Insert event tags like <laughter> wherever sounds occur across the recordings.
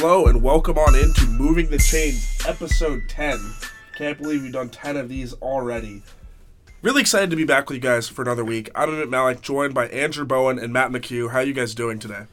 Hello and welcome on into Moving the Chains, episode 10. Can't believe we've done 10 of these already. Really excited to be back with you guys for another week. I'm Amit Malik, joined by Andrew Bowen and Matt McHugh. How are you guys doing today?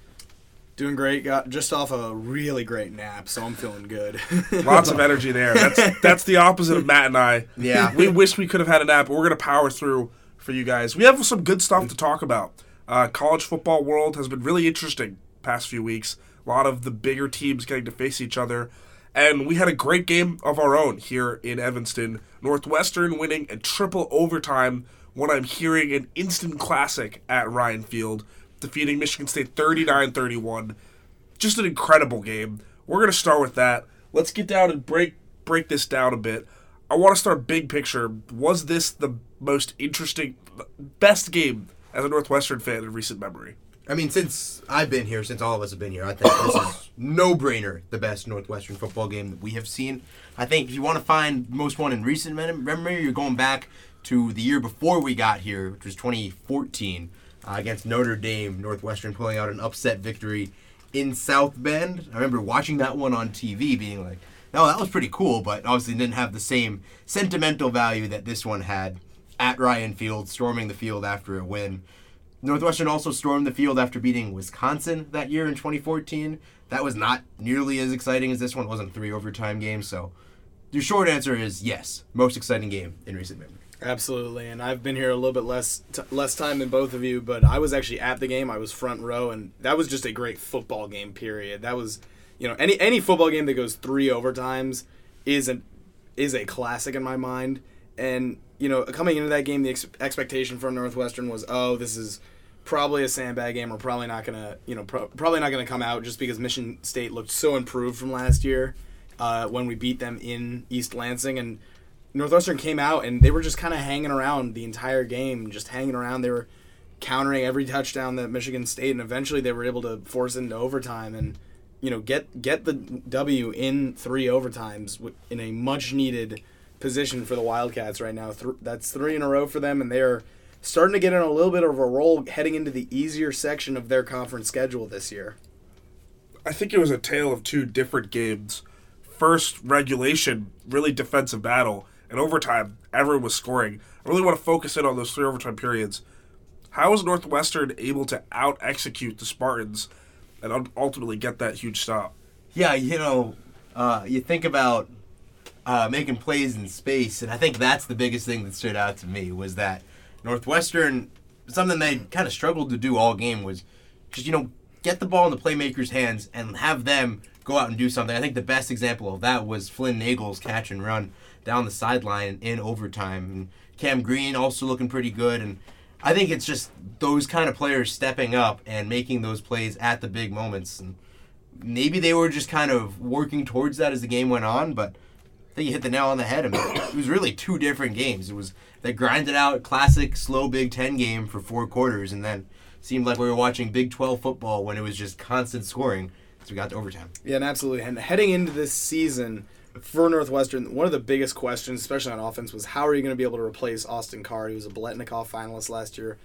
Doing great. Got just off a really great nap, so I'm feeling good. <laughs> Lots of energy there. That's that's the opposite of Matt and I. Yeah. We wish we could have had a nap, but we're gonna power through for you guys. We have some good stuff to talk about. Uh, college football world has been really interesting past few weeks. A lot of the bigger teams getting to face each other. And we had a great game of our own here in Evanston. Northwestern winning in triple overtime. What I'm hearing an instant classic at Ryan Field, defeating Michigan State 39 31. Just an incredible game. We're going to start with that. Let's get down and break break this down a bit. I want to start big picture. Was this the most interesting, best game as a Northwestern fan in recent memory? I mean, since I've been here, since all of us have been here, I think this is <coughs> no brainer the best Northwestern football game that we have seen. I think if you want to find most one in recent memory, you're going back to the year before we got here, which was 2014, uh, against Notre Dame. Northwestern pulling out an upset victory in South Bend. I remember watching that one on TV, being like, "No, that was pretty cool," but obviously didn't have the same sentimental value that this one had at Ryan Field, storming the field after a win. Northwestern also stormed the field after beating Wisconsin that year in 2014. That was not nearly as exciting as this one. It wasn't three overtime game. So, your short answer is yes, most exciting game in recent memory. Absolutely, and I've been here a little bit less t- less time than both of you, but I was actually at the game. I was front row, and that was just a great football game. Period. That was, you know, any any football game that goes three overtimes is a is a classic in my mind. And you know, coming into that game, the ex- expectation from Northwestern was, oh, this is probably a sandbag game. We're probably not gonna, you know, pro- probably not gonna come out just because Michigan State looked so improved from last year uh, when we beat them in East Lansing, and Northwestern came out and they were just kind of hanging around the entire game, just hanging around. They were countering every touchdown that Michigan State, and eventually they were able to force into overtime and you know get get the W in three overtimes in a much needed position for the Wildcats right now. That's three in a row for them, and they are starting to get in a little bit of a roll heading into the easier section of their conference schedule this year. I think it was a tale of two different games. First, regulation, really defensive battle, and overtime, everyone was scoring. I really want to focus in on those three overtime periods. How was Northwestern able to out execute the Spartans and ultimately get that huge stop? Yeah, you know, uh, you think about uh, making plays in space, and I think that's the biggest thing that stood out to me was that Northwestern, something they kind of struggled to do all game was just, you know, get the ball in the playmakers' hands and have them go out and do something. I think the best example of that was Flynn Nagel's catch and run down the sideline in overtime. And Cam Green also looking pretty good. And I think it's just those kind of players stepping up and making those plays at the big moments. And maybe they were just kind of working towards that as the game went on, but think you hit the nail on the head. I mean, it was really two different games. It was they grinded out classic slow Big Ten game for four quarters, and then seemed like we were watching Big Twelve football when it was just constant scoring as we got to overtime. Yeah, and absolutely. And heading into this season for Northwestern, one of the biggest questions, especially on offense, was how are you going to be able to replace Austin Carr? He was a Biletnikoff finalist last year.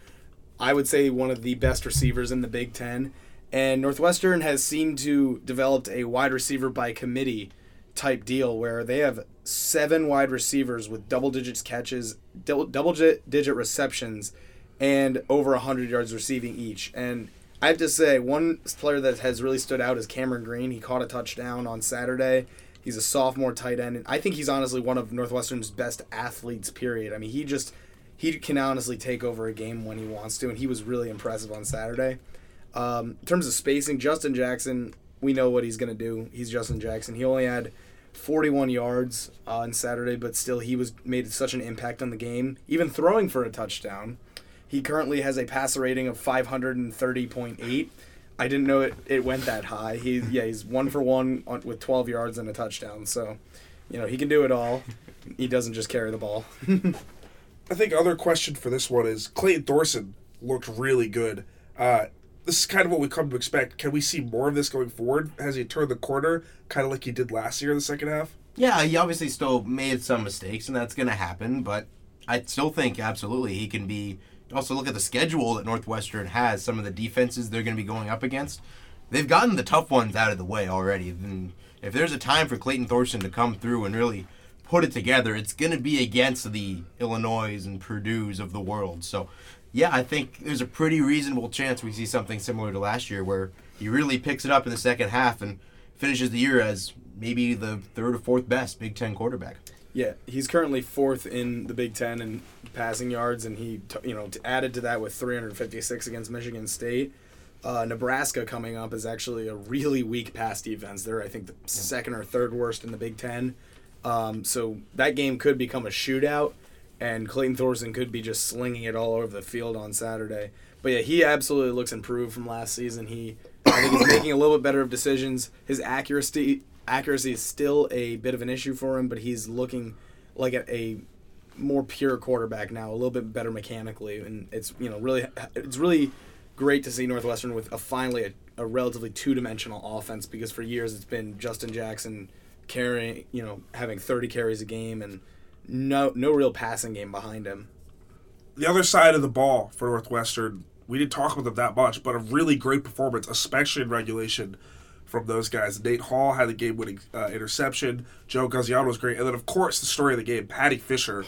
I would say one of the best receivers in the Big Ten. And Northwestern has seemed to developed a wide receiver by committee type deal where they have seven wide receivers with double digits catches, double digit receptions, and over 100 yards receiving each. And I have to say, one player that has really stood out is Cameron Green. He caught a touchdown on Saturday. He's a sophomore tight end, and I think he's honestly one of Northwestern's best athletes. Period. I mean, he just he can honestly take over a game when he wants to, and he was really impressive on Saturday. Um, in terms of spacing, Justin Jackson, we know what he's going to do. He's Justin Jackson. He only had 41 yards uh, on Saturday, but still he was made such an impact on the game, even throwing for a touchdown. He currently has a passer rating of 530.8. I didn't know it, it went that high. He yeah, he's one for one on, with 12 yards and a touchdown. So, you know, he can do it all. He doesn't just carry the ball. <laughs> I think other question for this one is Clayton Thorson looked really good. Uh, this is kind of what we come to expect. Can we see more of this going forward? Has he turned the corner, kind of like he did last year in the second half? Yeah, he obviously still made some mistakes, and that's going to happen. But I still think absolutely he can be. Also, look at the schedule that Northwestern has. Some of the defenses they're going to be going up against. they've gotten the tough ones out of the way already. And if there's a time for Clayton Thorson to come through and really put it together, it's going to be against the Illinois and Purdue's of the world. So, yeah, I think there's a pretty reasonable chance we see something similar to last year where he really picks it up in the second half and finishes the year as maybe the third or fourth best Big Ten quarterback. Yeah, he's currently fourth in the Big Ten in passing yards, and he you know added to that with 356 against Michigan State. Uh, Nebraska coming up is actually a really weak pass defense. They're I think the second or third worst in the Big Ten. Um, so that game could become a shootout, and Clayton Thorson could be just slinging it all over the field on Saturday. But yeah, he absolutely looks improved from last season. He I think he's making a little bit better of decisions. His accuracy accuracy is still a bit of an issue for him, but he's looking like a, a more pure quarterback now, a little bit better mechanically, and it's you know really it's really great to see Northwestern with a finally a, a relatively two dimensional offense because for years it's been Justin Jackson carrying you know having 30 carries a game and no no real passing game behind him. The other side of the ball for Northwestern, we didn't talk about them that much, but a really great performance, especially in regulation from those guys. Nate Hall had the game-winning uh, interception. Joe Gaziano was great, and then of course the story of the game, Paddy Fisher,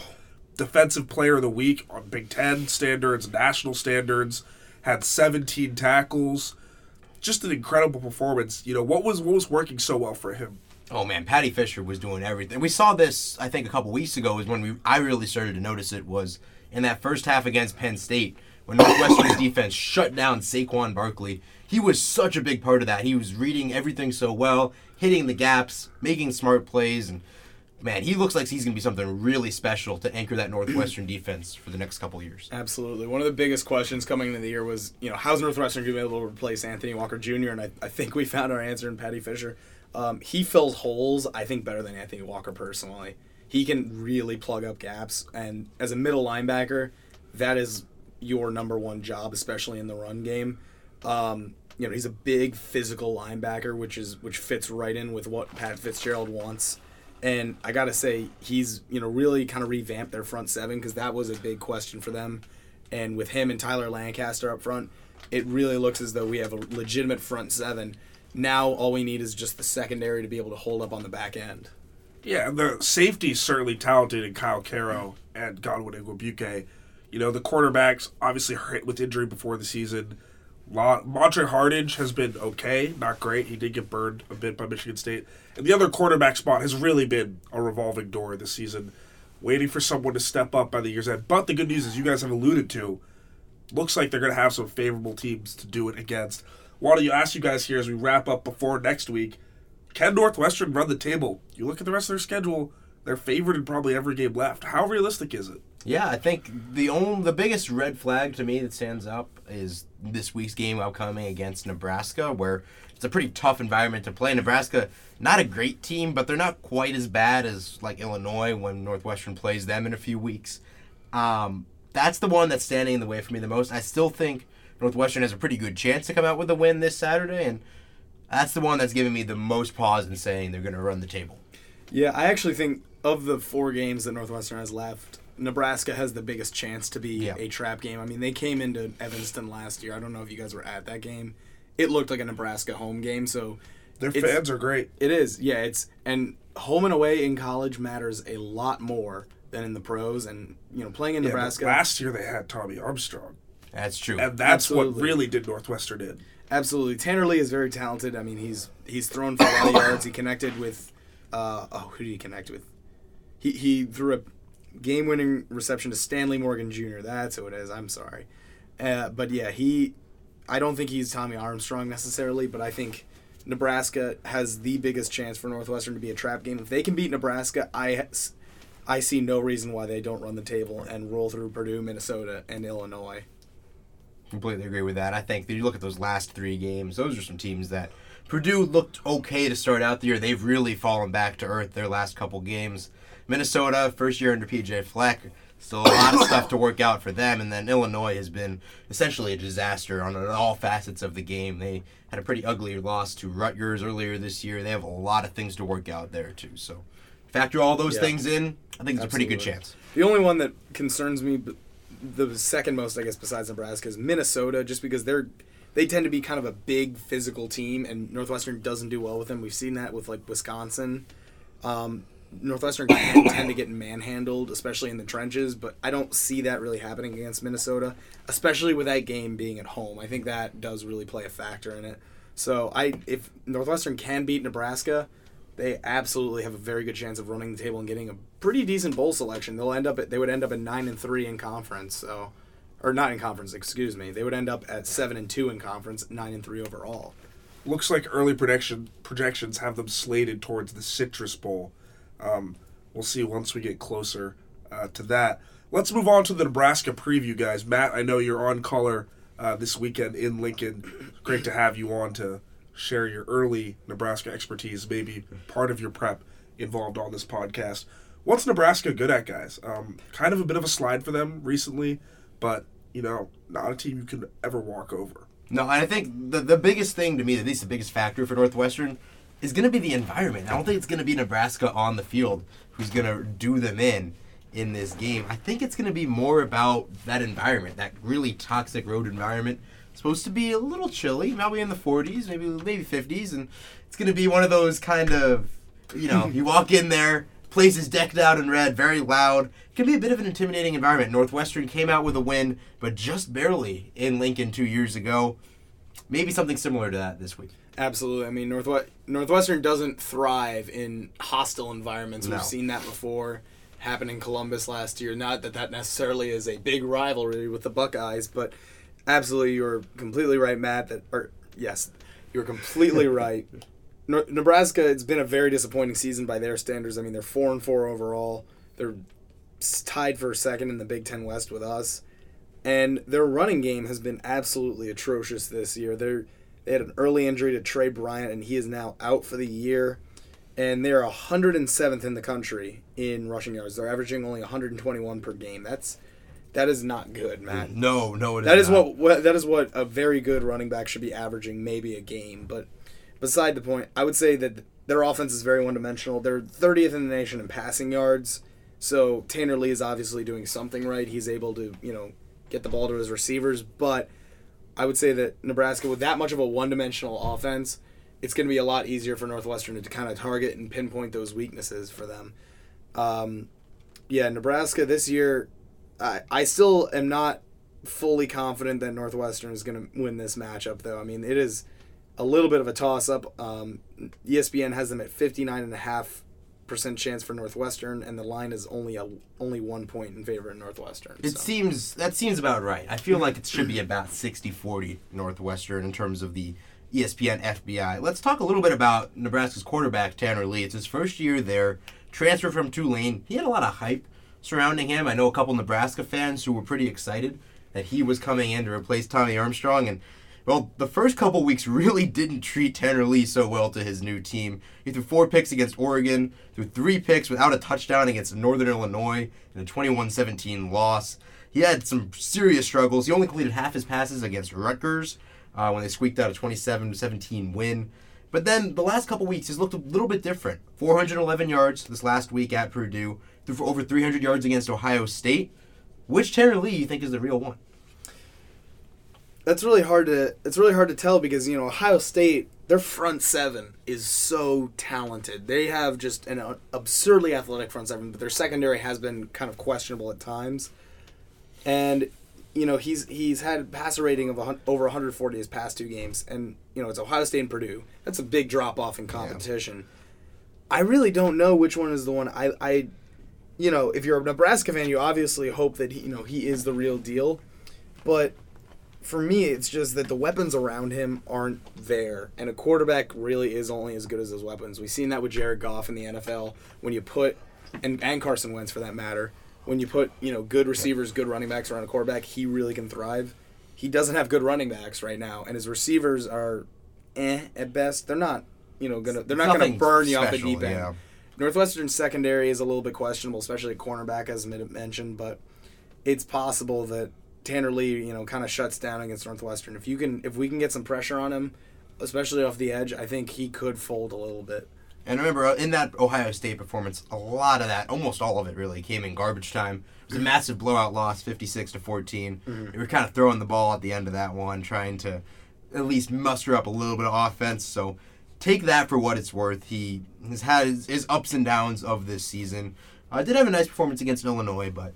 defensive player of the week on Big Ten standards, national standards, had 17 tackles. Just an incredible performance. You know what was what was working so well for him. Oh man, Paddy Fisher was doing everything. We saw this, I think, a couple weeks ago. Is when we I really started to notice it was in that first half against Penn State when Northwestern's <coughs> defense shut down Saquon Barkley. He was such a big part of that. He was reading everything so well, hitting the gaps, making smart plays, and man, he looks like he's going to be something really special to anchor that Northwestern <clears throat> defense for the next couple years. Absolutely. One of the biggest questions coming into the year was, you know, how's Northwestern going to be able to replace Anthony Walker Jr.? And I, I think we <laughs> found our answer in Paddy Fisher. Um, he fills holes, I think, better than Anthony Walker personally. He can really plug up gaps. And as a middle linebacker, that is your number one job, especially in the run game. Um, you know, he's a big physical linebacker, which is which fits right in with what Pat Fitzgerald wants. And I gotta say, he's you know really kind of revamped their front seven because that was a big question for them. And with him and Tyler Lancaster up front, it really looks as though we have a legitimate front seven. Now all we need is just the secondary to be able to hold up on the back end. Yeah, the safety's certainly talented in Kyle Queiro and Godwin Igwebuike. You know, the quarterbacks obviously hit with injury before the season. Montre Hardage has been okay, not great. He did get burned a bit by Michigan State. And the other quarterback spot has really been a revolving door this season, waiting for someone to step up by the year's end. But the good news is, you guys have alluded to, looks like they're going to have some favorable teams to do it against. Why don't you ask you guys here as we wrap up before next week? Can Northwestern run the table? You look at the rest of their schedule; they're favored in probably every game left. How realistic is it? Yeah, I think the only the biggest red flag to me that stands up is this week's game upcoming against Nebraska, where it's a pretty tough environment to play. Nebraska, not a great team, but they're not quite as bad as like Illinois when Northwestern plays them in a few weeks. Um, that's the one that's standing in the way for me the most. I still think Northwestern has a pretty good chance to come out with a win this Saturday, and that's the one that's giving me the most pause in saying they're going to run the table. Yeah, I actually think of the four games that Northwestern has left, Nebraska has the biggest chance to be Yeah. a trap game. I mean, they came into Evanston last year. I don't know if you guys were at that game. It looked like a Nebraska home game, so Their fans are great. it is. Yeah, it's and home and away in college matters a lot more than in the pros. And you know, playing in Yeah, Nebraska, last year they had Tommy Armstrong, That's true. and that's what really did Northwestern in. Absolutely, Tanner Lee is very talented. I mean, he's he's thrown for a lot of yards. He connected with, uh, oh, who did he connect with? He he threw a game-winning reception to Stanley Morgan Jr. That's who it is. I'm sorry, uh, but yeah, he. I don't think he's Tommy Armstrong necessarily, but I think Nebraska has the biggest chance for Northwestern to be a trap game. If they can beat Nebraska, I. I see no reason why they don't run the table and roll through Purdue, Minnesota, and Illinois. Completely agree with that. I think that you look at those last three games; those are some teams that Purdue looked okay to start out the year. They've really fallen back to earth their last couple games. Minnesota, first year under PJ Fleck, still a lot of <coughs> stuff to work out for them. And then Illinois has been essentially a disaster on all facets of the game. They had a pretty ugly loss to Rutgers earlier this year. They have a lot of things to work out there too. So factor all those Yeah. things in. I think it's a pretty good chance. The only one that concerns me, the second most, I guess, besides Nebraska, is Minnesota, just because they're they tend to be kind of a big physical team, and Northwestern doesn't do well with them. We've seen that with like Wisconsin. Um, Northwestern <coughs> can tend to get manhandled, especially in the trenches, but I don't see that really happening against Minnesota, especially with that game being at home. I think that does really play a factor in it. So I, if Northwestern can beat Nebraska, they absolutely have a very good chance of running the table and getting a pretty decent bowl selection. They'll end up at they would end up at nine and three in conference. So, or not in conference, excuse me. They would end up at seven and two in conference, nine and three overall. Looks like early prediction projections have them slated towards the Citrus Bowl. Um, we'll see once we get closer uh, to that. Let's move on to the Nebraska preview, guys. Matt, I know you're on color uh, this weekend in Lincoln. Great to have you on to share your early Nebraska expertise, maybe part of your prep involved on this podcast. What's Nebraska good at, guys? Um, kind of a bit of a slide for them recently, but you know, not a team you can ever walk over. No, I think the the biggest thing to me, at least the biggest factor for Northwestern, is going to be the environment. I don't think it's going to be Nebraska on the field who's going to do them in in this game. I think it's going to be more about that environment, that really toxic road environment. It's supposed to be a little chilly, maybe in the 40s, maybe maybe 50s, and it's going to be one of those kind of, you know, <laughs> you walk in there, place is decked out in red, very loud. It can be a bit of an intimidating environment. Northwestern came out with a win, but just barely in Lincoln two years ago. Maybe something similar to that this week. Absolutely. I mean, Northwest, Northwestern doesn't thrive in hostile environments. No. We've seen that before happen in Columbus last year. Not that that necessarily is a big rivalry with the Buckeyes, but absolutely, you're completely right, Matt. That or yes, you're completely <laughs> right. Nebraska, it's been a very disappointing season by their standards. I mean, they're four and four overall. They're tied for second in the Big Ten West with us, and their running game has been absolutely atrocious this year. They're they had an early injury to Trey Bryant, and he is now out for the year. And they're 107th in the country in rushing yards. They're averaging only 121 per game. That's that is not good, Matt. No, no, it That is not. what, what that is what a very good running back should be averaging, maybe a game. But beside the point, I would say that their offense is very one dimensional. They're 30th in the nation in passing yards. So Tanner Lee is obviously doing something right. He's able to, you know, get the ball to his receivers. But I would say that Nebraska, with that much of a one dimensional offense, it's going to be a lot easier for Northwestern to kind of target and pinpoint those weaknesses for them. Um, yeah, Nebraska this year, I, I still am not fully confident that Northwestern is going to win this matchup, though. I mean, it is a little bit of a toss up. Um, ESPN has them at 59.5% chance for Northwestern, and the line is only a, only one point in favor of Northwestern. It so. seems that seems about right. I feel like it should be about 60-40 Northwestern in terms of the ESPN FPI. Let's talk a little bit about Nebraska's quarterback Tanner Lee. It's his first year there, transfer from Tulane. He had a lot of hype surrounding him. I know a couple Nebraska fans who were pretty excited that he was coming in to replace Tommy Armstrong and well, the first couple weeks really didn't treat Tanner Lee so well to his new team. He threw four picks against Oregon, threw three picks without a touchdown against Northern Illinois in a 21-17 loss. He had some serious struggles. He only completed half his passes against Rutgers uh, when they squeaked out a 27-17 win. But then the last couple weeks, he's looked a little bit different. 411 yards this last week at Purdue, threw for over 300 yards against Ohio State. Which Tanner Lee you think is the real one? That's really hard to it's really hard to tell because you know Ohio State their front seven is so talented. They have just an absurdly athletic front seven, but their secondary has been kind of questionable at times. And you know he's he's had a passer rating of a, over 140 his past two games, and you know it's Ohio State and Purdue. That's a big drop off in competition. I really don't know which one is the one I I you know if you're a Nebraska fan, you obviously hope that he, you know he is the real deal, but for me, it's just that the weapons around him aren't there, and a quarterback really is only as good as his weapons. We've seen that with Jared Goff in the NFL. When you put, and and Carson Wentz for that matter, when you put you know good receivers, good running backs around a quarterback, he really can thrive. He doesn't have good running backs right now, and his receivers are, eh at best. They're not you know gonna they're not gonna Nothing burn you off the deep end. yeah. Northwestern secondary is a little bit questionable, especially at cornerback, as mentioned, but it's possible that Tanner Lee, you know, kind of shuts down against Northwestern. If you can, if we can get some pressure on him, especially off the edge, I think he could fold a little bit. And remember, uh, in that Ohio State performance, a lot of that, almost all of it, really came in garbage time. It was a massive blowout loss, fifty-six to 14 They were kind of throwing the ball at the end of that one, trying to at least muster up a little bit of offense. So take that for what it's worth. He has had his, his ups and downs of this season. Uh, did have a nice performance against Illinois, but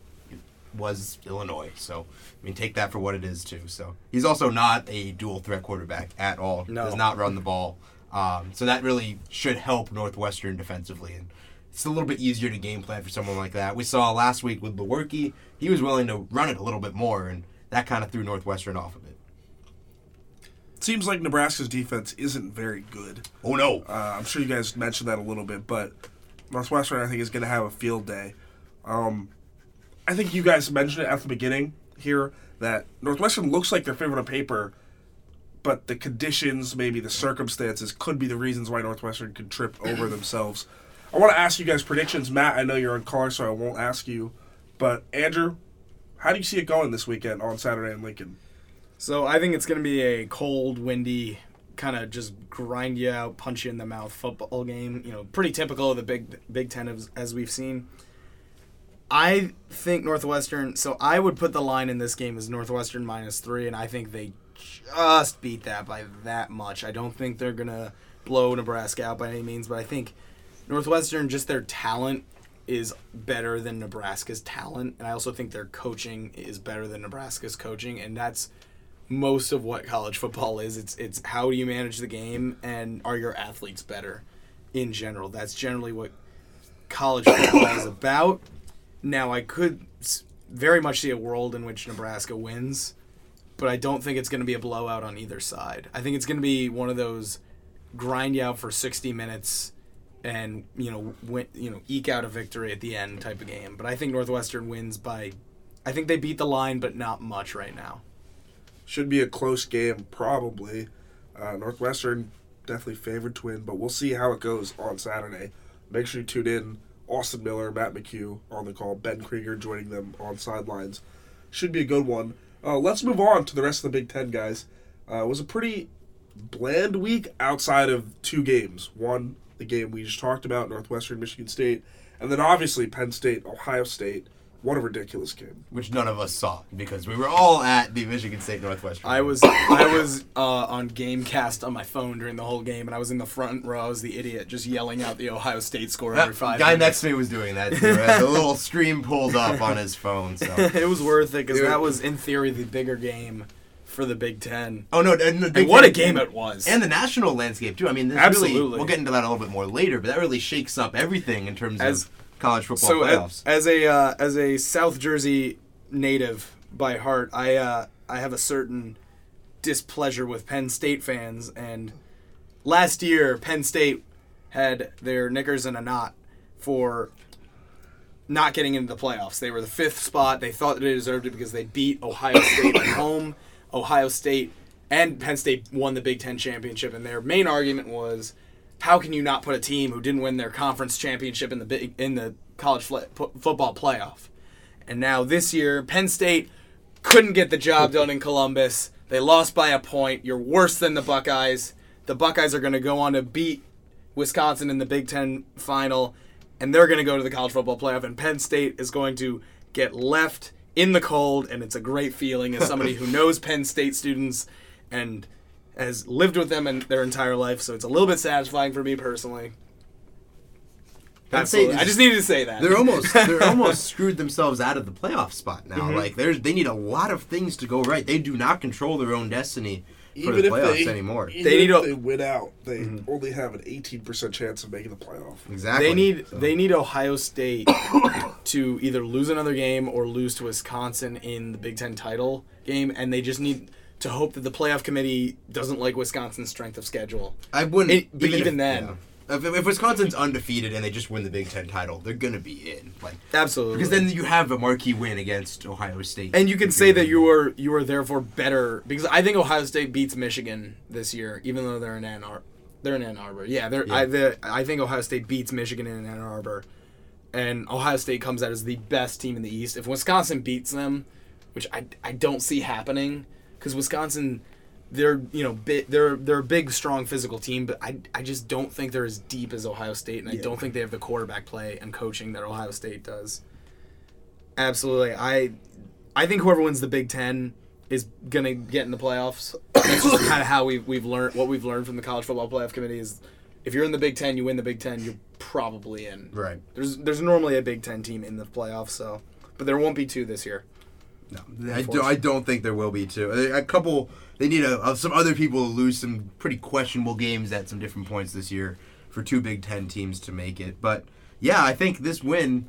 was Illinois. So I mean, take that for what it is too. So he's also not a dual threat quarterback at all. No. Does not run the ball. Um, so that really should help Northwestern defensively, and it's a little bit easier to game plan for someone like that. We saw last week with Lewerke, he was willing to run it a little bit more, and that kind of threw Northwestern off of it. Seems like Nebraska's defense isn't very good. Oh no! Uh, I'm sure you guys mentioned that a little bit, but Northwestern, I think, is going to have a field day. Um, I think you guys mentioned it at the beginning here that Northwestern looks like their favorite on paper, but the conditions, maybe the circumstances, could be the reasons why Northwestern could trip over <clears throat> themselves. I want to ask you guys predictions. Matt, I know you're on color, so I won't ask you. But Andrew, how do you see it going this weekend on Saturday in Lincoln? So I think it's going to be a cold, windy, kind of just grind you out, punch you in the mouth football game. You know, pretty typical of the Big Big Ten as, as we've seen. I think Northwestern. So I would put the line in this game as Northwestern minus three, and I think they just beat that by that much. I don't think they're gonna blow Nebraska out by any means, but I think Northwestern just their talent is better than Nebraska's talent, and I also think their coaching is better than Nebraska's coaching, and that's most of what college football is. It's it's how do you manage the game and are your athletes better in general. That's generally what college football is about. Now I could very much see a world in which Nebraska wins, but I don't think it's going to be a blowout on either side. I think it's going to be one of those grind you out for 60 minutes and you know win, you know eke out a victory at the end type of game. But I think Northwestern wins by I think they beat the line but not much right now. Should be a close game, probably. Uh, Northwestern definitely favored to win, but we'll see how it goes on Saturday. Make sure you tune in. Austin Miller, Matt McHugh on the call, Ben Krieger joining them on sidelines. Should be a good one. Uh, let's move on to the rest of the Big Ten, guys. Uh, it was a pretty bland week outside of two games. One, the game we just talked about, Northwestern, Michigan State, and then obviously Penn State, Ohio State. What a ridiculous game. Which none of us saw because we were all at the Michigan State Northwestern. I was I was uh, on GameCast on my phone during the whole game, and I was in the front row. I was the idiot, just yelling out the Ohio State score every That five. guy minutes. next to me was doing that too. Had the little stream pulled up on his phone. So. <laughs> it was worth it because that was in theory the bigger game for the Big Ten. Oh no! And, the And what a game it was! And the national landscape too. I mean, this Absolutely. Really, we'll get into that a little bit more later, but that really shakes up everything in terms As- of college football so playoffs. as, as a uh, as a South Jersey native by heart, I uh, I have a certain displeasure with Penn State fans. And last year, Penn State had their knickers in a knot for not getting into the playoffs. They were the fifth spot. They thought that they deserved it because they beat Ohio State at <coughs> home. Ohio State and Penn State won the Big Ten championship, and their main argument was, how can you not put a team who didn't win their conference championship in the big in the college fl- football playoff? And now this year, Penn State couldn't get the job done in Columbus. They lost by a point. You're worse than the Buckeyes. The Buckeyes are going to go on to beat Wisconsin in the Big Ten final, and they're going to go to the college football playoff. And Penn State is going to get left in the cold, and it's a great feeling as somebody who <laughs> knows Penn State students and has lived with them in their entire life. So it's a little bit satisfying for me personally. Penn State Absolutely. is- I just needed to say that. They're almost <laughs> they're almost screwed themselves out of the playoff spot now. Mm-hmm. Like there's they need a lot of things to go right. They do not control their own destiny for Even the playoffs they anymore. even They need if a- they win out, they only have an 18% chance of making the playoff. Exactly. They need So- they need Ohio State <coughs> to either lose another game or lose to Wisconsin in the Big Ten title game, and they just need to hope that the playoff committee doesn't like Wisconsin's strength of schedule. I wouldn't. It- but even if- then- yeah. If, if Wisconsin's undefeated and they just win the Big Ten title, they're gonna be in. Like Absolutely. because then you have a marquee win against Ohio State. and you can say that you are you are therefore better because I think Ohio State beats Michigan this year, even though they're in Ann Arbor. They're in Ann Arbor. Yeah, they're, I, the, I think Ohio State beats Michigan in Ann Arbor, and Ohio State comes out as the best team in the East. If Wisconsin beats them, which I, I don't see happening, because Wisconsin, they're you know bit they're they're a big strong physical team, but I, I just don't think they're as deep as Ohio State, and I Yeah. don't think they have the quarterback play and coaching that Ohio State does. Absolutely, I I think whoever wins the Big Ten is gonna get in the playoffs. that's just kind of how we've we've learned what we've learned from the college football playoff committee is if you're in the Big Ten, you win the Big Ten, you're probably in. Right. There's there's normally a Big Ten team in the playoffs, so but there won't be two this year. No, I, do, I don't think there will be two. A, couple. They need a, uh, some other people to lose some pretty questionable games at some different points this year for two Big Ten teams to make it. But yeah, I think this win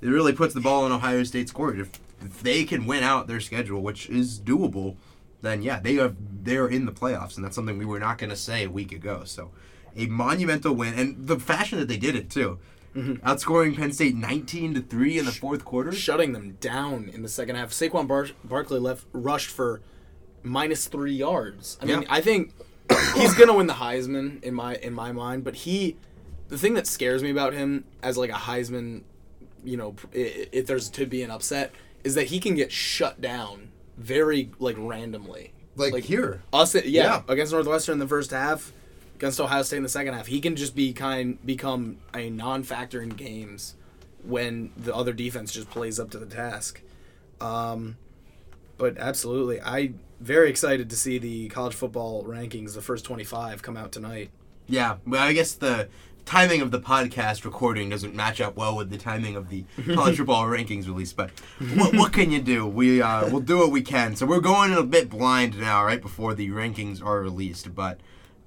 it really puts the ball in Ohio State's court. If, if they can win out their schedule, which is doable, then yeah, they are they're in the playoffs, and that's something we were not going to say a week ago. So a monumental win, and the fashion that they did it too. Mm-hmm. Outscoring Penn State 19 to 3 in the fourth quarter. Shutting them down in the second half. Saquon Bar- Barkley left rushed for minus 3 yards. I mean, yeah. I think he's going to win the Heisman in my in my mind, but he the thing that scares me about him as like a Heisman, you know, if there's to be an upset is that he can get shut down very like randomly. Like, like here. Us yeah, yeah, against Northwestern in the first half against Ohio State in the second half. He can just be kind become a non-factor in games when the other defense just plays up to the task. Um, but absolutely, I very excited to see the college football rankings, the first 25, come out tonight. Yeah, well, I guess the timing of the podcast recording doesn't match up well with the timing of the <laughs> college football rankings release. But what, what can you do? We uh, we'll do what we can. So we're going a bit blind now, right before the rankings are released. But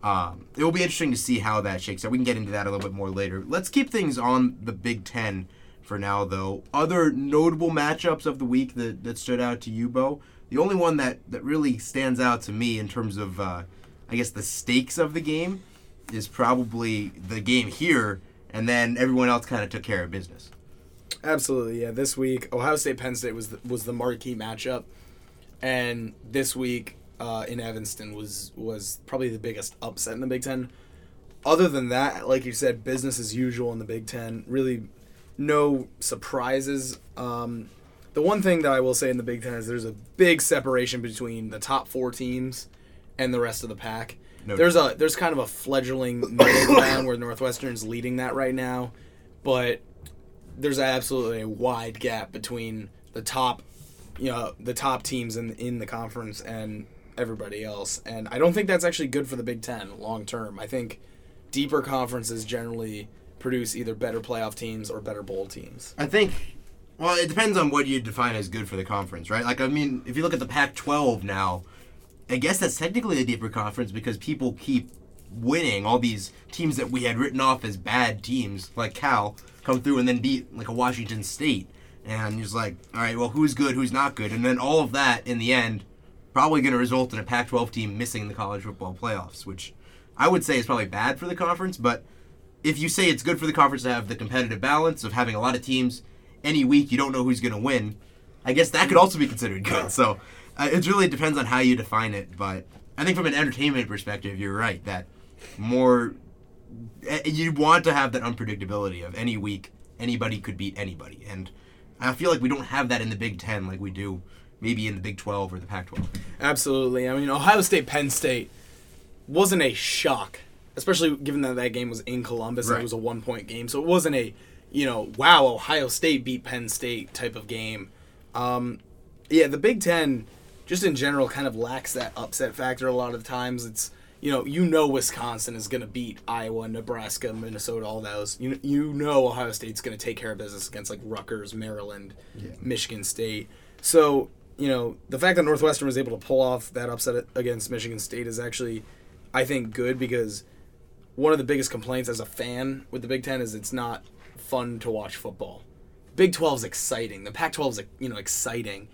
um, it will be interesting to see how that shakes out. We can get into that a little bit more later. Let's keep things on the Big Ten for now, though. Other notable matchups of the week that, that stood out to you, Bo. The only one that, that really stands out to me in terms of, uh, I guess, the stakes of the game is probably the game here, and then everyone else kind of took care of business. Absolutely, yeah. This week, Ohio State Penn State was the, was the marquee matchup, and this week uh, in Evanston was was probably the biggest upset in the Big Ten. Other than that, like you said, business as usual in the Big Ten. Really, no surprises. Um, the one thing that I will say in the Big Ten is there's a big separation between the top four teams and the rest of the pack. No there's a there's kind of a fledgling middle <coughs> ground where Northwestern's leading that right now, but there's absolutely a wide gap between the top, you know, the top teams in in the conference and everybody else. And I don't think that's actually good for the Big Ten long term. I think deeper conferences generally produce either better playoff teams or better bowl teams. I think. Well, it depends on what you define as good for the conference, right? Like, I mean, if you look at the Pac-12 now, I guess that's technically a deeper conference because people keep winning. All these teams that we had written off as bad teams, like Cal, come through and then beat like a Washington State, and he's like, all right, well, who's good, who's not good, and then all of that in the end probably going to result in a Pac 12 team missing the college football playoffs, which I would say is probably bad for the conference. But if you say it's good for the conference to have the competitive balance of having a lot of teams any week, you don't know who's going to win, I guess that could also be considered good. So uh, it really depends on how you define it. But I think from an entertainment perspective, you're right that more. Eh, you want to have that unpredictability of any week anybody could beat anybody and I feel like we don't have that in the Big Ten like we do maybe in the Big 12 or the Pac 12. Absolutely. I mean, Ohio State, Penn State wasn't a shock, especially given that that game was in Columbus right. and it was a one point game. So it wasn't a, you know, wow, Ohio State beat Penn State type of game. Um, yeah, the Big Ten, just in general, kind of lacks that upset factor a lot of the times. It's, you know, you know Wisconsin is going to beat Iowa, Nebraska, Minnesota, all those. You know, you know Ohio State's going to take care of business against like Rutgers, Maryland, yeah. Michigan State. So you know, the fact that Northwestern was able to pull off that upset against Michigan State is actually, I think, good because one of the biggest complaints as a fan with the Big Ten is it's not fun to watch football. Big 12 is exciting. The Pac 12 is, you know, exciting.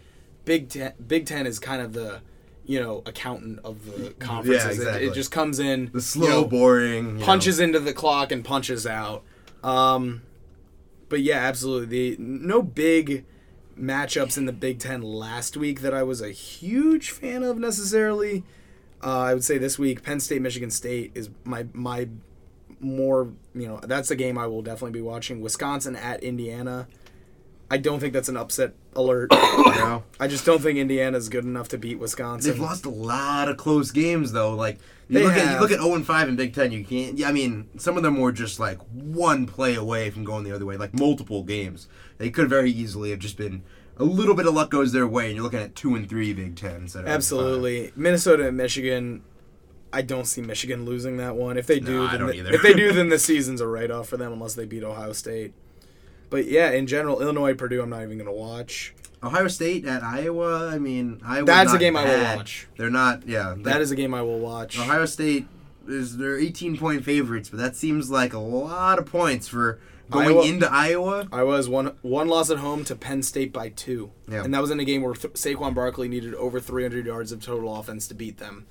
Big Ten, Big Ten is kind of the, you know, accountant of the conferences. Yeah, exactly. it, it, just comes in. The slow, you know, boring. Punches know. into the clock and punches out. Um, but yeah, absolutely. The, no big matchups in the Big Ten last week that I was a huge fan of necessarily. Uh, I would say this week, Penn State, Michigan State is my my more you know that's a game I will definitely be watching. Wisconsin at Indiana. I don't think that's an upset alert. <coughs> no. I just don't think Indiana's good enough to beat Wisconsin. They've lost a lot of close games though. Like you they look have. at you look at 0 and 5 in Big Ten, you can't yeah, I mean, some of them were just like one play away from going the other way, like multiple games. They could very easily have just been a little bit of luck goes their way, and you're looking at two and three Big Ten. instead of five. Absolutely, Minnesota and Michigan. I don't see Michigan losing that one. If they do, No, then don't the- if they do, <laughs> then the season's a write off for them unless they beat Ohio State. But yeah, in general, Illinois Purdue, I'm not even gonna watch. Ohio State at Iowa. I mean, Iowa. That's a game I will watch. They're not. Yeah, That is a game I will watch. Ohio State is they're 18 point favorites, but that seems like a lot of points for going Iowa- into Iowa. I was one one loss at home to Penn State by two, Yeah. and that was in a game where th- Saquon Barkley needed over 300 yards of total offense to beat them.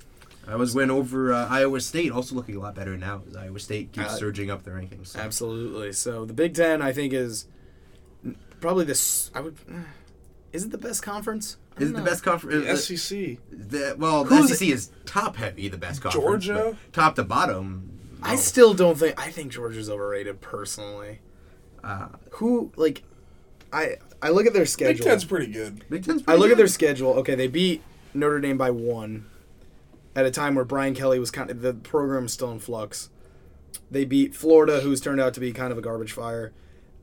Iowa's win over uh, Iowa State, also looking a lot better now as Iowa State keeps Uh, surging up the rankings. So. Absolutely. So the Big Ten, I think, is probably this. I would. Is it the best conference? Is it don't the best conference? The SEC. The, well, the Who's- SEC is top heavy, the best conference. Georgia? top to bottom. I still don't think. I think Georgia's overrated personally. Uh, Who like? I I look at their schedule. Big. Ten's pretty good. Big Ten's I pretty look at good. their schedule. Okay, they beat Notre Dame by one, at a time where Brian Kelly was kind of the program's still in flux. They beat Florida, who's turned out to be kind of a garbage fire.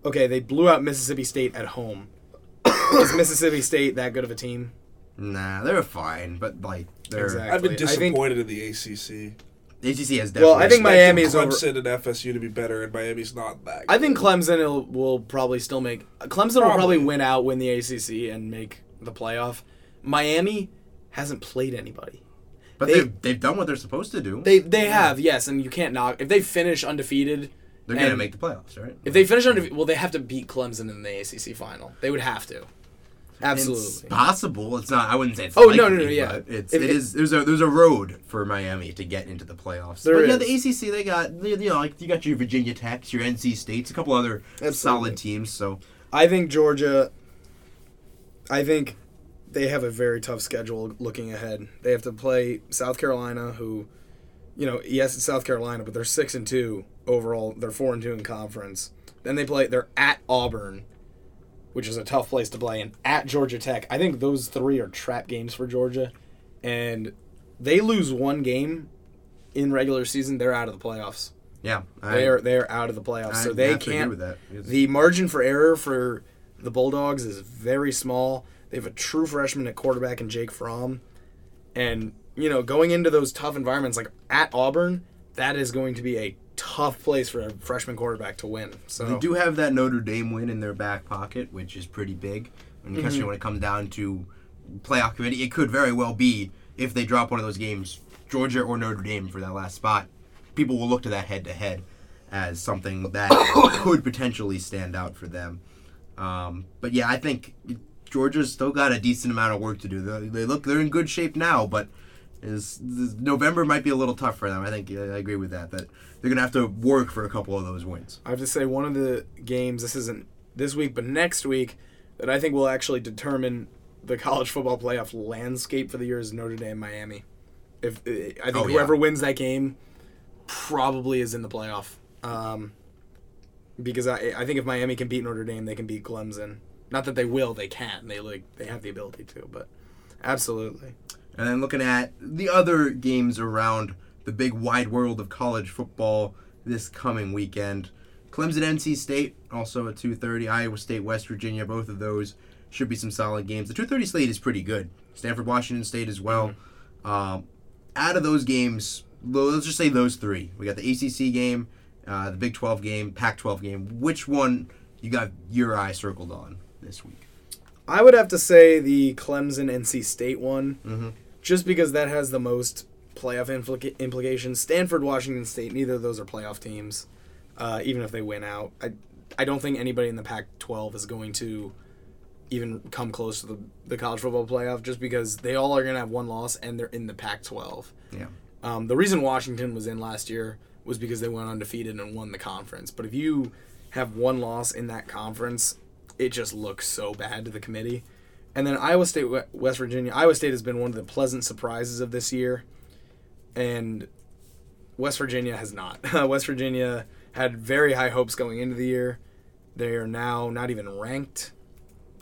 Okay, they blew out Mississippi State at home. <coughs> Is Mississippi State that good of a team? Nah, they're fine, but like they're Exactly. I've been I think- disappointed in the ACC. ACC has definitely. Well, I think Miami is over- Clemson and FSU to be better, and Miami's not that. I think Clemson will, will probably still make. Clemson will probably Probably. win out, win the ACC, and make the playoff. Miami hasn't played anybody. but they- have they've done what they're supposed to do. They they have yes, and you can't knock if they finish undefeated. They're gonna make the playoffs, right? If they finish undefeated, well, they have to beat Clemson in the ACC final. They would have to. It's Absolutely. possible. It's not. I wouldn't say it's. Oh, no, likely, no, no, yeah. It's If it it- is. There's a there's a road for Miami to get into the playoffs. There but yeah, the ACC they got you know like you got your Virginia Techs, your NC States, a couple other Absolutely. solid teams. So I think Georgia. I think they have a very tough schedule looking ahead. They have to play South Carolina, who, you know, yes, it's South Carolina, but they're six and two overall. They're four and two in conference. Then they play. They're at Auburn, which is a tough place to play, and at Georgia Tech. I think those three are trap games for Georgia, and they lose one game in regular season, they're out of the playoffs. yeah, I, They are they are out of the playoffs, I so they have to agree can't. The margin for error for the Bulldogs is very small. They have a true freshman at quarterback in Jake Fromm, and you know going into those tough environments like at Auburn, that is going to be a tough place for a freshman quarterback to win. So They do have that Notre Dame win in their back pocket, which is pretty big. And especially Mm-hmm. when it comes down to playoff committee, it could very well be if they drop one of those games, Georgia or Notre Dame for that last spot. People will look to that head to head as something that <coughs> could potentially stand out for them. Um, but yeah, I think Georgia's still got a decent amount of work to do. They, they look they're in good shape now, but is November might be a little tough for them. I think I agree with that. That they're gonna have to work for a couple of those wins. I have to say one of the games this isn't this week, but next week that I think will actually determine the college football playoff landscape for the year is Notre Dame Miami. If I think Oh, yeah. whoever wins that game probably is in the playoff. Um, because I I think if Miami can beat Notre Dame, they can beat Clemson. Not that they will, they can. They like they have the ability to, but absolutely. And then looking at the other games around the big wide world of college football this coming weekend. Clemson NC State also at 2:30, Iowa State West Virginia, both of those should be some solid games. The 2:30 slate is pretty good. Stanford Washington State as well. Um, out of those games, let's just say those three. We got the ACC game, uh, the Big 12 game, Pac-12 game. Which one you got your eye circled on this week? I would have to say the Clemson NC State one, Mhm. Just because that has the most playoff implica- implications. Stanford, Washington State, neither of those are playoff teams. Uh, even if they win out, I I don't think anybody in the Pac-12 is going to even come close to the, the college football playoff, just because they all are going to have one loss and they're in the Pac-12. Yeah. Um, the reason Washington was in last year was because they went undefeated and won the conference. But if you have one loss in that conference, it just looks so bad to the committee. And then Iowa State, West Virginia. Iowa State has been one of the pleasant surprises of this year, and West Virginia has not. <laughs> West Virginia had very high hopes going into the year. They are now not even ranked.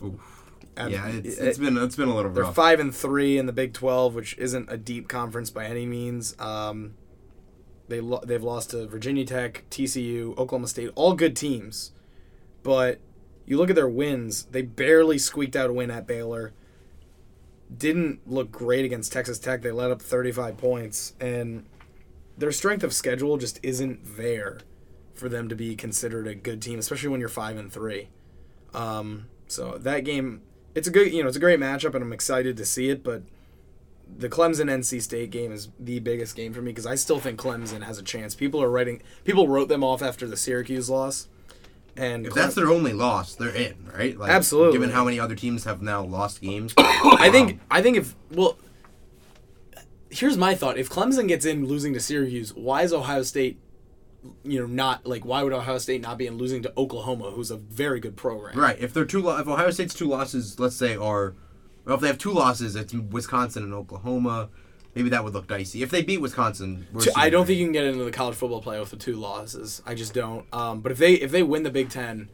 Oof. Yeah, it's, it- it's been it's been a little rough. they're five and three in the Big Twelve, which isn't a deep conference by any means. Um, they lo- they've lost to Virginia Tech, TCU, Oklahoma State, all good teams, but you look at their wins, they barely squeaked out a win at Baylor. Didn't look great against Texas Tech. They let up 35 points and their strength of schedule just isn't there for them to be considered a good team, especially when you're 5 and 3. Um, so that game it's a good, you know, it's a great matchup and I'm excited to see it, but the Clemson NC State game is the biggest game for me because I still think Clemson has a chance. People are writing, people wrote them off after the Syracuse loss, and If that's their only loss, they're in, right? Like, Absolutely. Given how many other teams have now lost games, <coughs> I think um, I think if well, here's my thought: if Clemson gets in losing to Syracuse, why is Ohio State, you know, not like why would Ohio State not be in losing to Oklahoma, who's a very good program? right? If they're two, lo- if Ohio State's two losses, let's say, are, well, if they have two losses, it's Wisconsin and Oklahoma. Maybe that would look dicey. If they beat Wisconsin, we're I don't think you can get into the college football playoff with two losses. I just don't. Um, but if they if they win the Big Ten,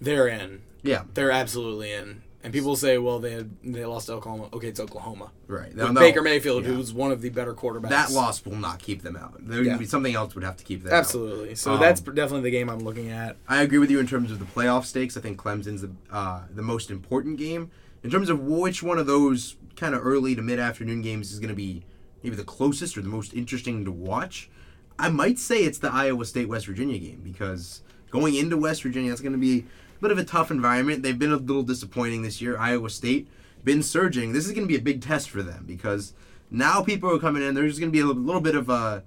they're in. Yeah, They're absolutely in. And people say, well, they had, they lost Oklahoma. Okay, it's Oklahoma. right. Now, no, Baker Mayfield, yeah. who's one of the better quarterbacks. that loss will not keep them out. There would Yeah. be something else would have to keep them out. Absolutely. So Um, that's definitely the game I'm looking at. I agree with you in terms of the playoff stakes. I think Clemson's the uh, the most important game. In terms of which one of those kind of early to mid afternoon games is going to be maybe the closest or the most interesting to watch, I might say it's the Iowa State West Virginia game because going into West Virginia, that's going to be a bit of a tough environment. They've been a little disappointing this year. Iowa State been surging. This is going to be a big test for them because now people are coming in. There's going to be a little, bit of a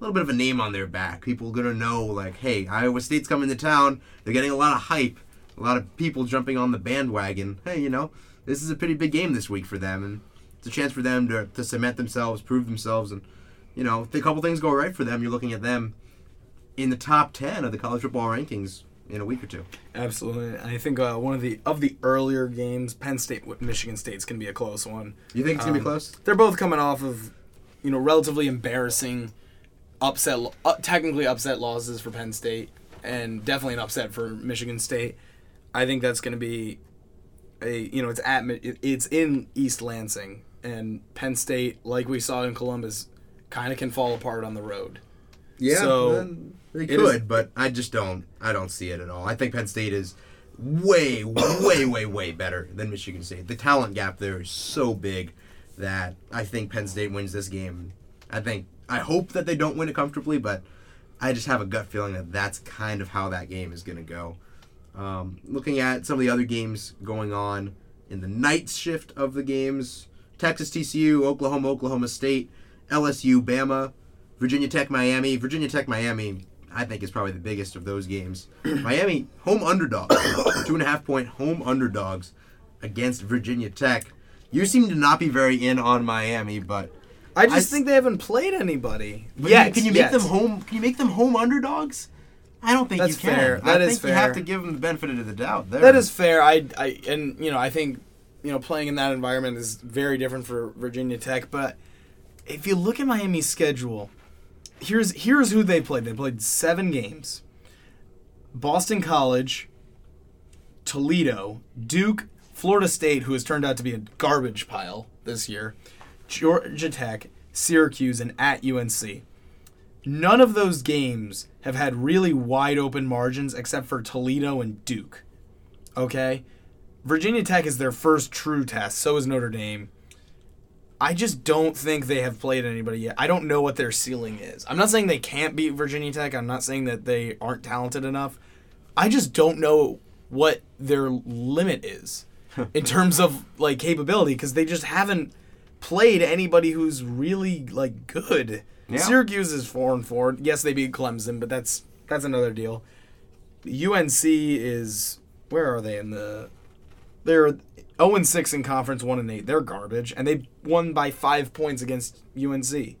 little bit of a name on their back. People are gonna know, like, hey, Iowa State's coming to town. They're getting a lot of hype, a lot of people jumping on the bandwagon. Hey, you know, this is a pretty big game this week for them, and it's a chance for them to, to cement themselves, prove themselves, and you know, if a couple things go right for them, you're looking at them in the top ten of the college football rankings in a week or two. Absolutely. I think uh, one of the of the earlier games, Penn State with Michigan State's going to be a close one. You think it's gonna Um, be close? They're both coming off of, you know, relatively embarrassing, upset, uh, technically upset losses for Penn State, and definitely an upset for Michigan State. I think that's going to be a, you know, it's at it's in East Lansing, and Penn State, like we saw in Columbus, kind of can fall apart on the road. Yeah, so, they it could, is- but I just don't. I don't see it at all. I think Penn State is way, way, way, way better than Michigan State. The talent gap there is so big that I think Penn State wins this game. I think I hope that they don't win it comfortably, but I just have a gut feeling that that's kind of how that game is going to go. Um, looking at some of the other games going on in the night shift of the games, Texas TCU, Oklahoma, Oklahoma State, LSU, Bama, Virginia Tech, Miami. Virginia Tech, Miami, I think is probably the biggest of those games. <coughs> Miami, home underdogs, <coughs> two and a half point home underdogs against Virginia Tech. You seem to not be very in on Miami, but I just I think they haven't played anybody. yet. can you make yet. them home? Can you make them home underdogs? I don't think That's you can. fair. I That is think you have to give them the benefit of the doubt. There. That is fair. I, I, and you know, I think, you know, playing in that environment is very different for Virginia Tech. But if you look at Miami's schedule, here's here's who they played. They played seven games: Boston College, Toledo, Duke, Florida State, who has turned out to be a garbage pile this year, Georgia Tech, Syracuse, and at UNC. None of those games have had really wide open margins except for Toledo and Duke. Okay? Virginia Tech is their first true test, so is Notre Dame. I just don't think they have played anybody yet. I don't know what their ceiling is. I'm not saying they can't beat Virginia Tech. I'm not saying that they aren't talented enough. I just don't know what their limit is <laughs> in terms of like capability because they just haven't played anybody who's really like good. Yeah. Syracuse is four and four. Yes, they beat Clemson, but that's that's another deal. UNC is where are they in the? They're 0 and 6 in conference, 1 and 8. They're garbage, and they won by five points against UNC.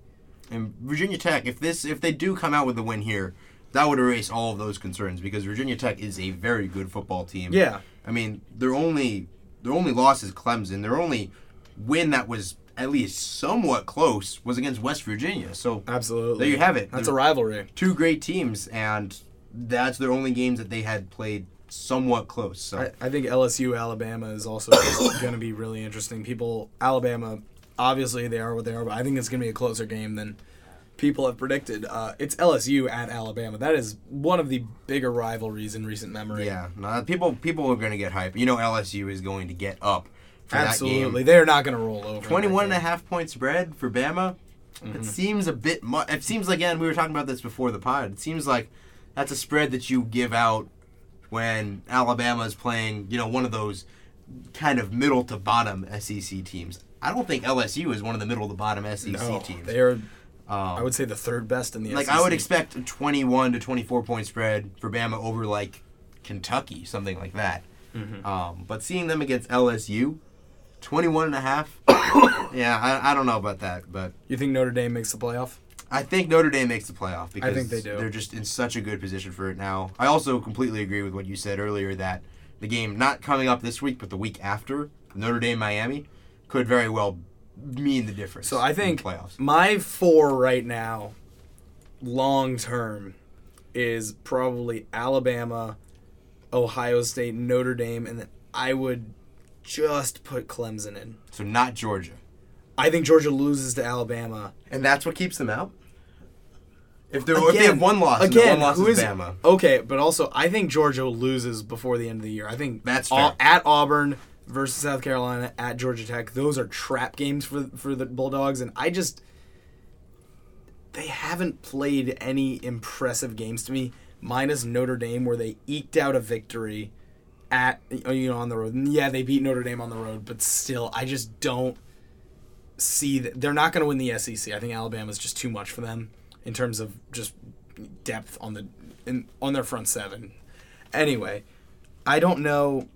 And Virginia Tech, if this if they do come out with a win here, that would erase all of those concerns because Virginia Tech is a very good football team. Yeah, I mean, their only their only loss is Clemson. Their only win that was at least somewhat close was against West Virginia. So absolutely. there you have it. That's They're a rivalry. two great teams, and that's their only games that they had played somewhat close. So I, I think LSU Alabama is also <coughs> going to be really interesting. People, Alabama, obviously they are what they are, but I think it's going to be a closer game than people have predicted. Uh, it's LSU at Alabama. That is one of the bigger rivalries in recent memory. Yeah, no, people people are going to get hype. You know LSU is going to get up absolutely. They're not going to roll over. in that 21 and a half point spread for Bama. Mm-hmm. It seems a bit much. It seems like, again we were talking about this before the pod. It seems like that's a spread that you give out when Alabama is playing, you know, one of those kind of middle to bottom SEC teams. I don't think LSU is one of the middle to bottom SEC No, teams. they are. Um, I would say the third best in the like SEC. I would expect a 21 to 24 point spread for Bama over like Kentucky, something like that. Mm-hmm. Um, but seeing them against LSU, 21 and a half, <coughs> yeah, I, I don't know about that, but You think Notre Dame makes the playoff? I think Notre Dame makes the playoff because think they do. they're just in such a good position for it now. I also completely agree with what you said earlier that the game not coming up this week, but the week after, Notre Dame Miami, could very well mean the difference. So I in the think playoffs. my four right now, long term, is probably Alabama, Ohio State, Notre Dame, and then I would just put Clemson in. So not Georgia, I think Georgia loses to Alabama. and that's what keeps them out. If they if they have one loss, again, the one loss who is is Bama. Okay, but also I think Georgia loses before the end of the year. I think That's all- at Auburn versus South Carolina at Georgia Tech. Those are trap games for for the Bulldogs, and I just they haven't played any impressive games to me, minus Notre Dame where they eked out a victory at oh, you know on the road. Yeah, they beat Notre Dame on the road, but still, I just don't see that they're not going to win the SEC. I think Alabama's just too much for them in terms of just depth on the in, on their front seven. Anyway, I don't know.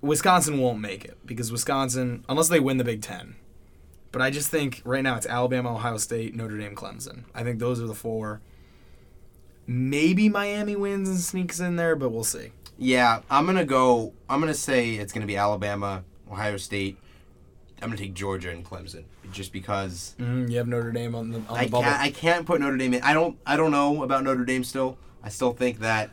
Wisconsin won't make it because Wisconsin, unless they win the Big Ten. But I just think right now it's Alabama, Ohio State, Notre Dame, Clemson. I think those are the four. Maybe Miami wins and sneaks in there, but we'll see. Yeah, I'm gonna go. I'm gonna say it's gonna be Alabama, Ohio State. I'm gonna take Georgia and Clemson just because Mm, you have Notre Dame on the, on I the bubble. can't. I can't put Notre Dame in. I don't. I don't know about Notre Dame still. I still think that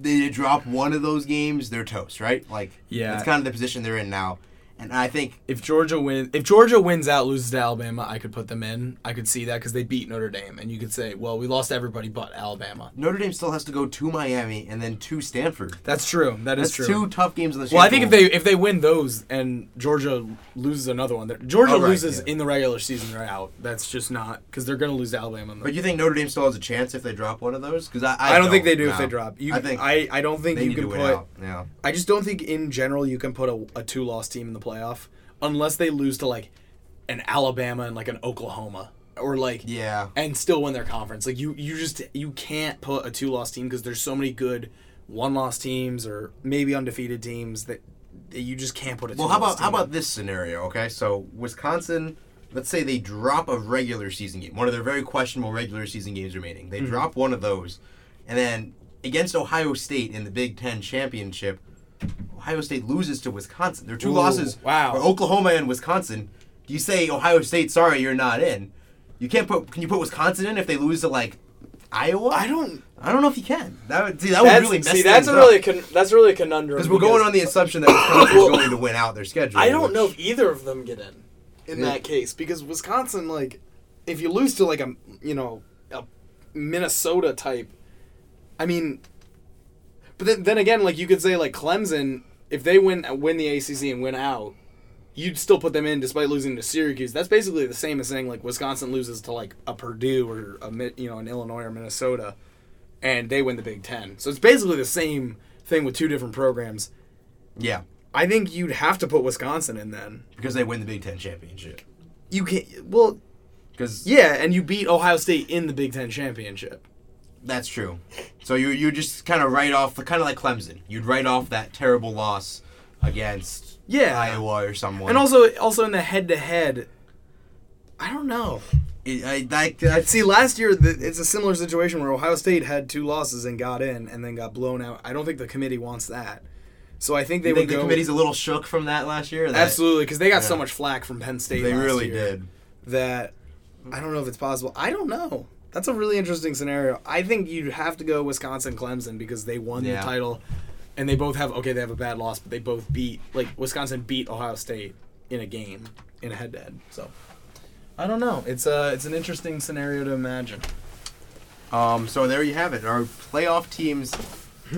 they drop one of those games, they're toast, right? Like, Yeah. it's kind of the position they're in now. And I think if Georgia wins, if Georgia wins out, loses to Alabama, I could put them in. I could see that because they beat Notre Dame, and you could say, well, we lost everybody but Alabama. Notre Dame still has to go to Miami and then to Stanford. That's true. That is That's true. two tough games in the. Well, I think if they if they win those and Georgia loses another one, Georgia Oh, right, loses yeah. in the regular season, they're out. That's just not because they're going to lose to Alabama. But you think Notre Dame still has a chance if they drop one of those? Because I, I, don't think they do no. if they drop. You, I think I, I don't think you can put. Yeah. I just don't think in general you can put a, a two loss team in the playoff unless they lose to like an Alabama and like an Oklahoma or like Yeah. and still win their conference. Like you you just you can't put a two loss team because there's so many good one loss teams or maybe undefeated teams that, that you just can't put a. Well, how about how about in. this scenario? Okay, so Wisconsin, let's say they drop a regular season game, one of their very questionable regular season games remaining. Mm-hmm. They drop one of those, and then against Ohio State in the Big Ten championship, Ohio State loses to Wisconsin. Their two Ooh, losses wow. Oklahoma and Wisconsin. Do you say Ohio State? Sorry, you're not in. You can't put. Can you put Wisconsin in if they lose to like Iowa? I don't. I don't know if you can. That would see. That would That's, really mess see, that's a up. really con- that's really a conundrum because we're going on the assumption that Wisconsin's <coughs> Well, going to win out their schedule. I don't which- know if either of them get in in Yeah. that case because Wisconsin, like, if you lose to like a you know a Minnesota type, I mean, but then then again, like you could say like Clemson, if they win win the ACC and win out, you'd still put them in despite losing to Syracuse. That's basically the same as saying like Wisconsin loses to like a Purdue or a you know an Illinois or Minnesota, and they win the Big Ten. So it's basically the same thing with two different programs. Yeah. I think you'd have to put Wisconsin in then. because they win the Big Ten championship. You can't. well, Because yeah, and you beat Ohio State in the Big Ten championship. That's true. So you you just kind of write off, the kind of like Clemson. You'd write off that terrible loss against Yeah. Iowa or someone. And also, also in the head to head, I don't know. It- I, that, uh, that's See, last year the, it's a similar situation where Ohio State had two losses and got in, and then got blown out. I don't think the committee wants that. So I think they you would think the go committee's a little shook from that last year. That absolutely because they got so much flack from Penn State. They really year did. That I don't know if it's possible. I don't know. That's a really interesting scenario. I think you'd have to go Wisconsin Clemson because they won Yeah. the title, and they both have okay. They have a bad loss, but they both beat like Wisconsin beat Ohio State in a game in a head to head. So I don't know. It's a it's an interesting scenario to imagine. Um, so there you have it. Our playoff teams,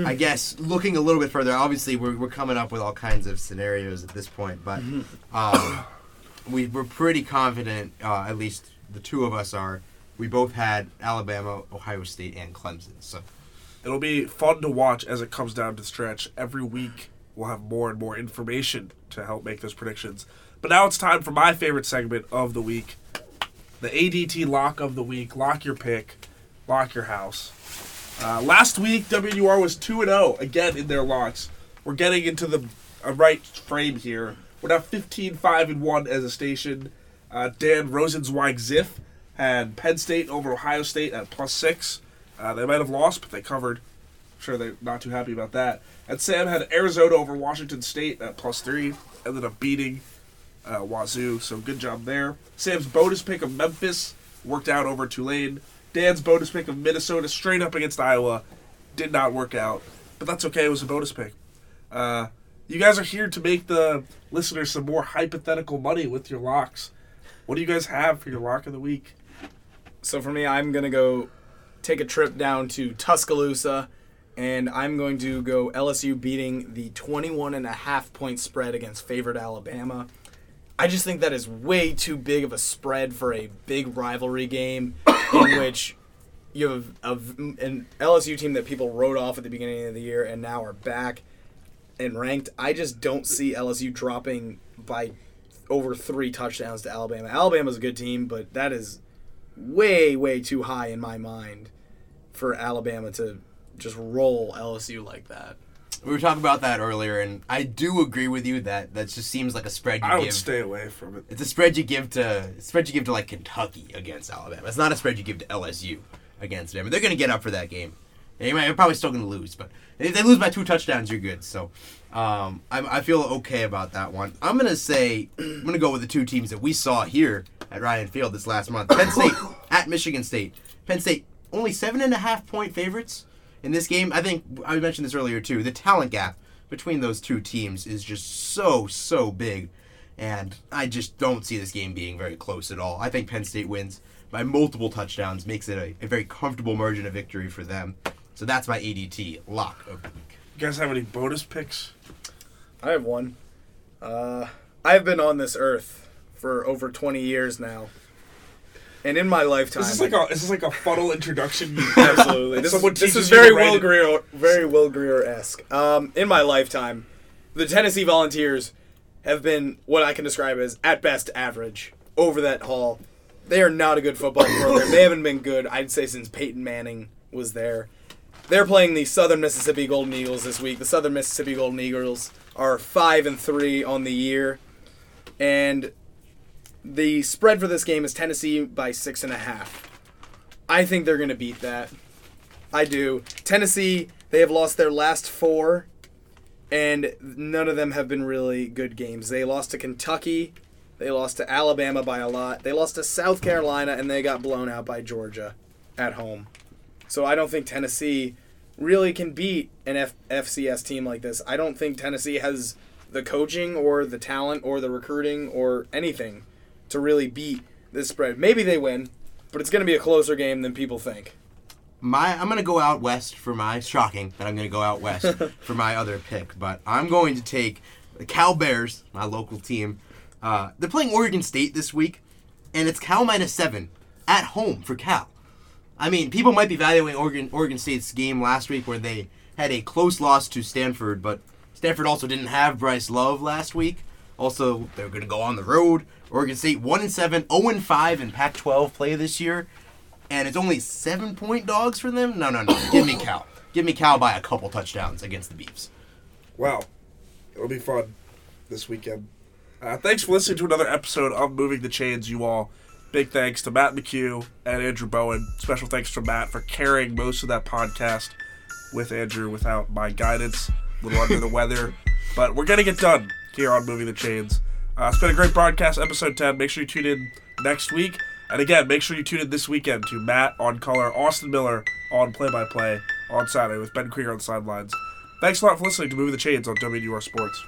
I guess, looking a little bit further. Obviously, we're, we're coming up with all kinds of scenarios at this point, but um, we we're pretty confident. Uh, at least the two of us are. We both had Alabama, Ohio State, and Clemson. So It'll be fun to watch as it comes down to the stretch. Every week, we'll have more and more information to help make those predictions. But now it's time for my favorite segment of the week the ADT lock of the week. Lock your pick, lock your house. Uh, last week, WNUR was 2 and 0 again in their locks. We're getting into the uh, right frame here. We're now 15 5 and 1 as a station. Uh, Dan Rosenzweig Ziff had Penn State over Ohio State at plus six. Uh, they might have lost, but they covered. I'm sure they're not too happy about that. And Sam had Arizona over Washington State at plus three. Ended up beating uh, Wazoo, so good job there. Sam's bonus pick of Memphis worked out over Tulane. Dan's bonus pick of Minnesota straight up against Iowa did not work out, but that's okay. It was a bonus pick. Uh, you guys are here to make the listeners some more hypothetical money with your locks. What do you guys have for your lock of the week? So for me, I'm gonna go take a trip down to Tuscaloosa, and I'm going to go LSU beating the 21 and a half point spread against favored Alabama. I just think that is way too big of a spread for a big rivalry game in <coughs> which you have a, an LSU team that people wrote off at the beginning of the year and now are back and ranked. I just don't see LSU dropping by over three touchdowns to Alabama. Alabama's a good team, but that is way, way too high in my mind for Alabama to just roll LSU like that. we were talking about that earlier, and I do agree with you that that just seems like a spread you I would give. stay away from it. It's a spread you give to a spread you give to like Kentucky against Alabama. It's not a spread you give to LSU against them. They're going to get up for that game. They might, they're probably still going to lose, but if they lose by two touchdowns, you're good. So um, I, I feel okay about that one. I'm going to say <clears throat> I'm going to go with the two teams that we saw here at Ryan Field this last month. Penn State <coughs> at Michigan State. Penn State only seven and a half point favorites in this game. I think I mentioned this earlier too. The talent gap between those two teams is just so so big, and I just don't see this game being very close at all. I think Penn State wins by multiple touchdowns, makes it a, a very comfortable margin of victory for them. So that's my ADT lock of the week. You guys have any bonus picks? I have one. Uh, I've been on this earth for over 20 years now. And in my lifetime, this Is like a this is like a funnel introduction? <laughs> Absolutely. This, is, this is very Will. Greer, very Will Greer esque. Um, in my lifetime, the Tennessee Volunteers have been what I can describe as at best average over that haul. They are not a good football <coughs> program. They haven't been good, I'd say, since Peyton Manning was there. They're playing the Southern Mississippi Golden Eagles this week. The Southern Mississippi Golden Eagles are five and three on the year, and the spread for this game is Tennessee by six and a half. I think they're going to beat that. I do. Tennessee, they have lost their last four, and none of them have been really good games. They lost to Kentucky, they lost to Alabama by a lot, they lost to South Carolina, and they got blown out by Georgia at home. So I don't think Tennessee really can beat an F- FCS team like this. I don't think Tennessee has the coaching or the talent or the recruiting or anything to really beat this spread. Maybe they win, but it's going to be a closer game than people think. My I'm gonna go out west for my shocking that I'm gonna go out west <laughs> for my other pick, but I'm going to take the Cal Bears, my local team. Uh, they're playing Oregon State this week, and it's Cal minus seven at home for Cal. I mean, people might be valuing Oregon Oregon State's game last week where they had a close loss to Stanford, but Stanford also didn't have Bryce Love last week. Also, they're going to go on the road. Oregon State one and seven, 0 and five in Pac-12 play this year, and it's only seven point dogs for them. No, no, no. <laughs> Give me Cal. Give me Cal by a couple touchdowns against the Beavs. Well, it'll be fun this weekend. Uh, thanks for listening to another episode of Moving the Chains, you all. Big thanks to Matt McHugh and Andrew Bowen. Special thanks to Matt for carrying most of that podcast with Andrew without my guidance. A little under the weather. <laughs> But we're gonna get done here on Moving the Chains. Uh, it's been a great broadcast, episode 10. Make sure you tune in next week. And again, make sure you tune in this weekend to Matt on color, Austin Miller on play by play on Saturday with Ben Krieger on sidelines. Thanks a lot for listening to Moving the Chains on WNUR Sports.